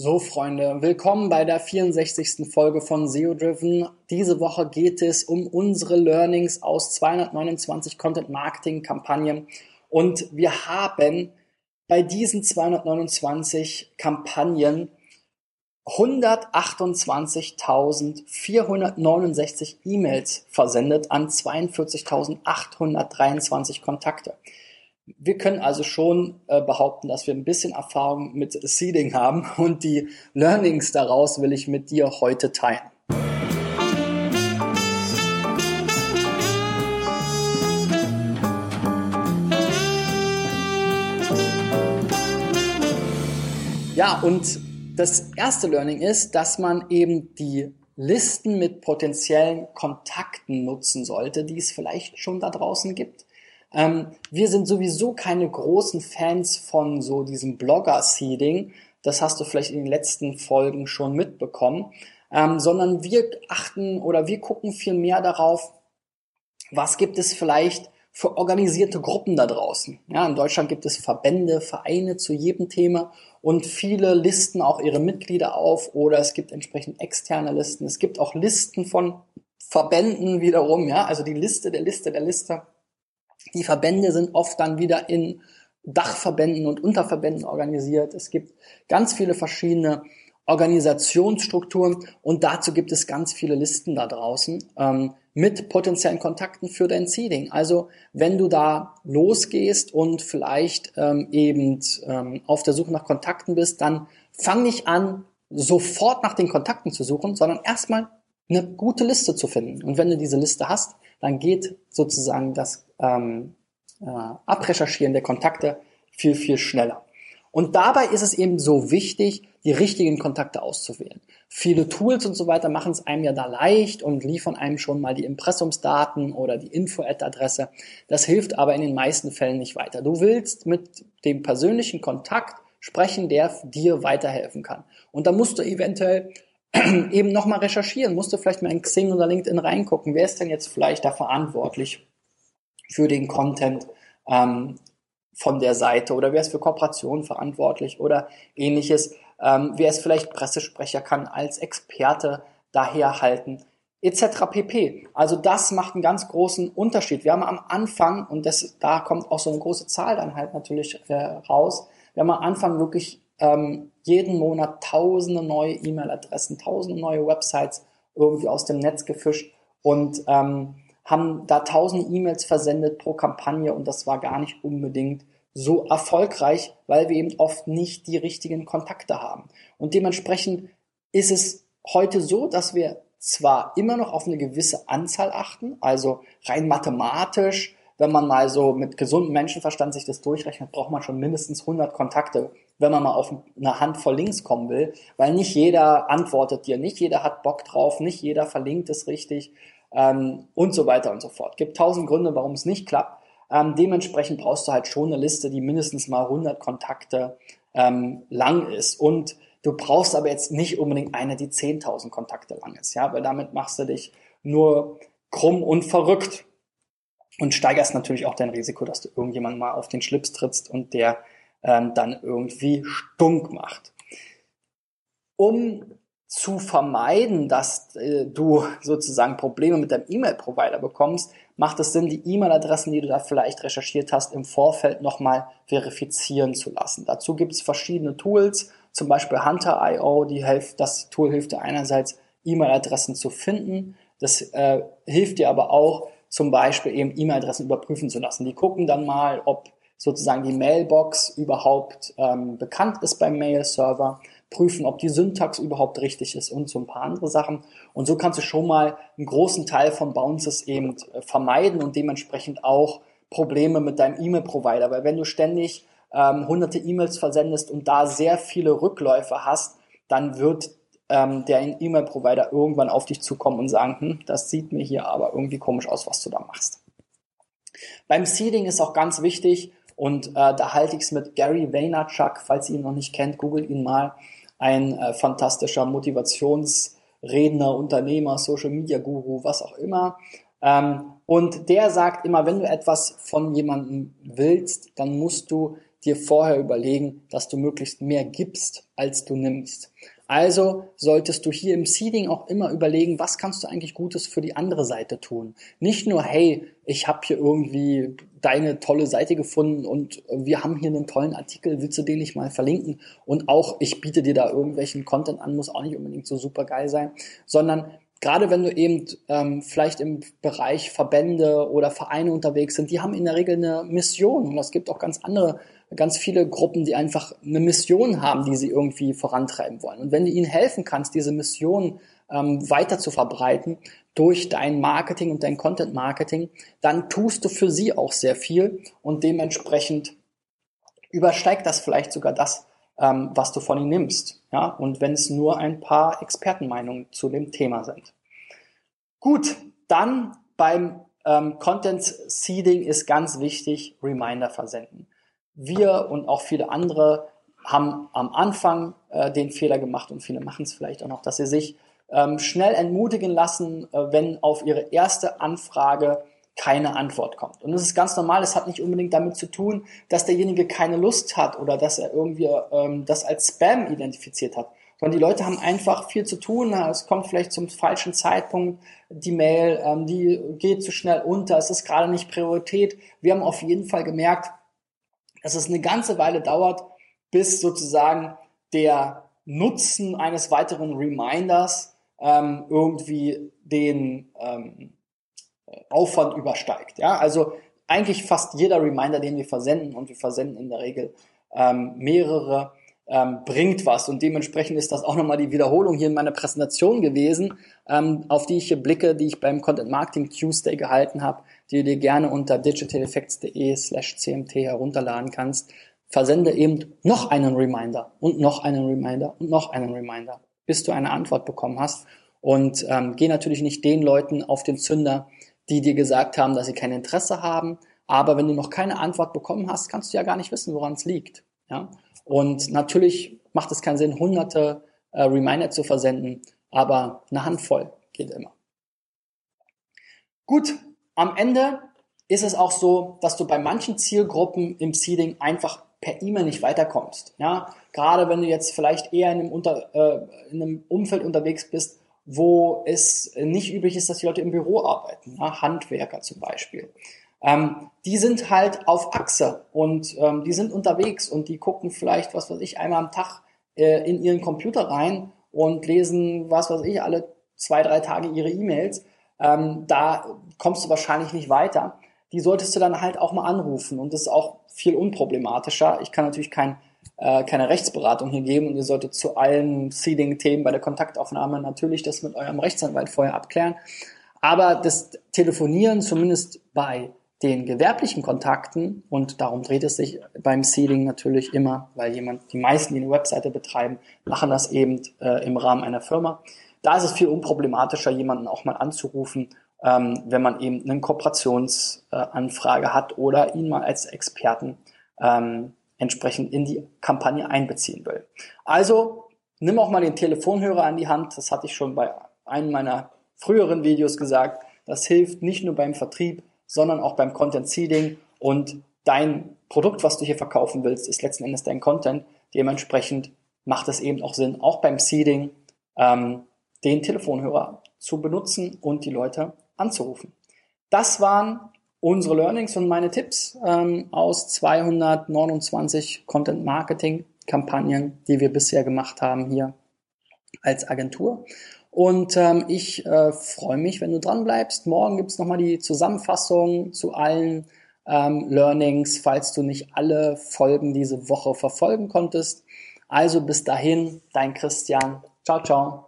So, Freunde, willkommen bei der 64. Folge von SEO Driven. Diese Woche geht es um unsere Learnings aus 229 Content Marketing Kampagnen und wir haben bei diesen 229 Kampagnen 128.469 E-Mails versendet an 42.823 Kontakte. Wir können also schon äh, behaupten, dass wir ein bisschen Erfahrung mit Seeding haben und die Learnings daraus will ich mit dir heute teilen. Ja, und das erste Learning ist, dass man eben die Listen mit potenziellen Kontakten nutzen sollte, die es vielleicht schon da draußen gibt. Ähm, wir sind sowieso keine großen Fans von so diesem Blogger-Seeding. Das hast du vielleicht in den letzten Folgen schon mitbekommen. Ähm, sondern wir achten oder wir gucken viel mehr darauf, was gibt es vielleicht für organisierte Gruppen da draußen. Ja, in Deutschland gibt es Verbände, Vereine zu jedem Thema und viele listen auch ihre Mitglieder auf oder es gibt entsprechend externe Listen. Es gibt auch Listen von Verbänden wiederum, ja, also die Liste der Liste der Liste die Verbände sind oft dann wieder in Dachverbänden und Unterverbänden organisiert. Es gibt ganz viele verschiedene Organisationsstrukturen und dazu gibt es ganz viele Listen da draußen ähm, mit potenziellen Kontakten für dein Seeding. Also wenn du da losgehst und vielleicht ähm, eben ähm, auf der Suche nach Kontakten bist, dann fang nicht an, sofort nach den Kontakten zu suchen, sondern erstmal eine gute Liste zu finden. Und wenn du diese Liste hast, dann geht sozusagen das ähm, äh, Abrecherchieren der Kontakte viel, viel schneller. Und dabei ist es eben so wichtig, die richtigen Kontakte auszuwählen. Viele Tools und so weiter machen es einem ja da leicht und liefern einem schon mal die Impressumsdaten oder die Info-Ad-Adresse. Das hilft aber in den meisten Fällen nicht weiter. Du willst mit dem persönlichen Kontakt sprechen, der dir weiterhelfen kann. Und da musst du eventuell eben nochmal recherchieren, musst du vielleicht mal in Xing oder LinkedIn reingucken, wer ist denn jetzt vielleicht da verantwortlich für den Content ähm, von der Seite oder wer ist für Kooperationen verantwortlich oder ähnliches, ähm, wer ist vielleicht Pressesprecher, kann als Experte daherhalten, etc. pp. Also das macht einen ganz großen Unterschied. Wir haben am Anfang, und das, da kommt auch so eine große Zahl dann halt natürlich äh, raus, wir haben am Anfang wirklich ähm, jeden Monat tausende neue E-Mail-Adressen, tausende neue Websites irgendwie aus dem Netz gefischt und ähm, haben da tausende E-Mails versendet pro Kampagne und das war gar nicht unbedingt so erfolgreich, weil wir eben oft nicht die richtigen Kontakte haben. Und dementsprechend ist es heute so, dass wir zwar immer noch auf eine gewisse Anzahl achten, also rein mathematisch, wenn man mal so mit gesundem Menschenverstand sich das durchrechnet, braucht man schon mindestens 100 Kontakte, wenn man mal auf eine Handvoll Links kommen will, weil nicht jeder antwortet dir, nicht jeder hat Bock drauf, nicht jeder verlinkt es richtig ähm, und so weiter und so fort. Gibt tausend Gründe, warum es nicht klappt. Ähm, dementsprechend brauchst du halt schon eine Liste, die mindestens mal 100 Kontakte ähm, lang ist und Du brauchst aber jetzt nicht unbedingt eine, die 10.000 Kontakte lang ist, ja, weil damit machst du dich nur krumm und verrückt und steigerst natürlich auch dein Risiko, dass du irgendjemand mal auf den Schlips trittst und der ähm, dann irgendwie stunk macht. Um zu vermeiden, dass äh, du sozusagen Probleme mit deinem E-Mail-Provider bekommst, macht es Sinn, die E-Mail-Adressen, die du da vielleicht recherchiert hast, im Vorfeld nochmal verifizieren zu lassen. Dazu gibt es verschiedene Tools, zum Beispiel Hunter.io, die hilft, das Tool hilft dir einerseits, E-Mail-Adressen zu finden. Das äh, hilft dir aber auch, zum Beispiel eben E-Mail-Adressen überprüfen zu lassen. Die gucken dann mal, ob sozusagen die Mailbox überhaupt ähm, bekannt ist beim Mail-Server, prüfen, ob die Syntax überhaupt richtig ist und so ein paar andere Sachen. Und so kannst du schon mal einen großen Teil von Bounces eben äh, vermeiden und dementsprechend auch Probleme mit deinem E-Mail-Provider. Weil wenn du ständig ähm, hunderte E-Mails versendest und da sehr viele Rückläufe hast, dann wird ähm, der E-Mail-Provider irgendwann auf dich zukommen und sagen, hm, das sieht mir hier aber irgendwie komisch aus, was du da machst. Beim Seeding ist auch ganz wichtig, und äh, da halte ich es mit Gary Vaynerchuk, falls ihr ihn noch nicht kennt, googelt ihn mal, ein äh, fantastischer Motivationsredner, Unternehmer, Social Media Guru, was auch immer. Ähm, und der sagt immer, wenn du etwas von jemandem willst, dann musst du dir vorher überlegen, dass du möglichst mehr gibst, als du nimmst. Also solltest du hier im Seeding auch immer überlegen, was kannst du eigentlich Gutes für die andere Seite tun. Nicht nur, hey, ich habe hier irgendwie deine tolle Seite gefunden und wir haben hier einen tollen Artikel, willst du den nicht mal verlinken? Und auch, ich biete dir da irgendwelchen Content an, muss auch nicht unbedingt so super geil sein, sondern gerade wenn du eben ähm, vielleicht im Bereich Verbände oder Vereine unterwegs sind, die haben in der Regel eine Mission und es gibt auch ganz andere ganz viele Gruppen, die einfach eine Mission haben, die sie irgendwie vorantreiben wollen. Und wenn du ihnen helfen kannst, diese Mission ähm, weiter zu verbreiten durch dein Marketing und dein Content Marketing, dann tust du für sie auch sehr viel und dementsprechend übersteigt das vielleicht sogar das, ähm, was du von ihnen nimmst. Ja, und wenn es nur ein paar Expertenmeinungen zu dem Thema sind. Gut, dann beim ähm, Content Seeding ist ganz wichtig, Reminder versenden wir und auch viele andere haben am Anfang äh, den Fehler gemacht und viele machen es vielleicht auch noch, dass sie sich ähm, schnell entmutigen lassen, äh, wenn auf ihre erste Anfrage keine Antwort kommt. Und das ist ganz normal, es hat nicht unbedingt damit zu tun, dass derjenige keine Lust hat oder dass er irgendwie ähm, das als Spam identifiziert hat. Sondern die Leute haben einfach viel zu tun, es kommt vielleicht zum falschen Zeitpunkt, die Mail, ähm, die geht zu schnell unter, es ist gerade nicht Priorität. Wir haben auf jeden Fall gemerkt, dass es eine ganze Weile dauert, bis sozusagen der Nutzen eines weiteren Reminders ähm, irgendwie den ähm, Aufwand übersteigt. Ja, also eigentlich fast jeder Reminder, den wir versenden, und wir versenden in der Regel ähm, mehrere, ähm, bringt was. Und dementsprechend ist das auch nochmal die Wiederholung hier in meiner Präsentation gewesen, ähm, auf die ich hier blicke, die ich beim Content Marketing Tuesday gehalten habe, die du dir gerne unter digitaleffects.de slash cmt herunterladen kannst. Versende eben noch einen Reminder und noch einen Reminder und noch einen Reminder, bis du eine Antwort bekommen hast. Und ähm, geh natürlich nicht den Leuten auf den Zünder, die dir gesagt haben, dass sie kein Interesse haben. Aber wenn du noch keine Antwort bekommen hast, kannst du ja gar nicht wissen, woran es liegt. Ja? Und natürlich macht es keinen Sinn, hunderte äh, Reminder zu versenden, aber eine Handvoll geht immer. Gut, am Ende ist es auch so, dass du bei manchen Zielgruppen im Seeding einfach per E-Mail nicht weiterkommst. Ja, gerade wenn du jetzt vielleicht eher in einem, Unter, äh, in einem Umfeld unterwegs bist, wo es nicht üblich ist, dass die Leute im Büro arbeiten, ja, Handwerker zum Beispiel. Ähm, die sind halt auf Achse und ähm, die sind unterwegs und die gucken vielleicht, was weiß ich, einmal am Tag äh, in ihren Computer rein und lesen, was weiß ich, alle zwei, drei Tage ihre E-Mails. Ähm, da kommst du wahrscheinlich nicht weiter. Die solltest du dann halt auch mal anrufen und das ist auch viel unproblematischer. Ich kann natürlich kein, äh, keine Rechtsberatung hier geben und ihr solltet zu allen Seeding-Themen bei der Kontaktaufnahme natürlich das mit eurem Rechtsanwalt vorher abklären. Aber das Telefonieren, zumindest bei den gewerblichen Kontakten, und darum dreht es sich beim Seeding natürlich immer, weil jemand, die meisten, die eine Webseite betreiben, machen das eben äh, im Rahmen einer Firma. Da ist es viel unproblematischer, jemanden auch mal anzurufen, ähm, wenn man eben eine Kooperationsanfrage äh, hat oder ihn mal als Experten ähm, entsprechend in die Kampagne einbeziehen will. Also nimm auch mal den Telefonhörer an die Hand. Das hatte ich schon bei einem meiner früheren Videos gesagt. Das hilft nicht nur beim Vertrieb, sondern auch beim Content Seeding und dein Produkt, was du hier verkaufen willst, ist letzten Endes dein Content. Dementsprechend macht es eben auch Sinn, auch beim Seeding ähm, den Telefonhörer zu benutzen und die Leute anzurufen. Das waren unsere Learnings und meine Tipps ähm, aus 229 Content Marketing Kampagnen, die wir bisher gemacht haben hier als Agentur. Und ähm, ich äh, freue mich, wenn du dran bleibst. Morgen gibt's es nochmal die Zusammenfassung zu allen ähm, Learnings, falls du nicht alle Folgen diese Woche verfolgen konntest. Also bis dahin, dein Christian. Ciao, ciao.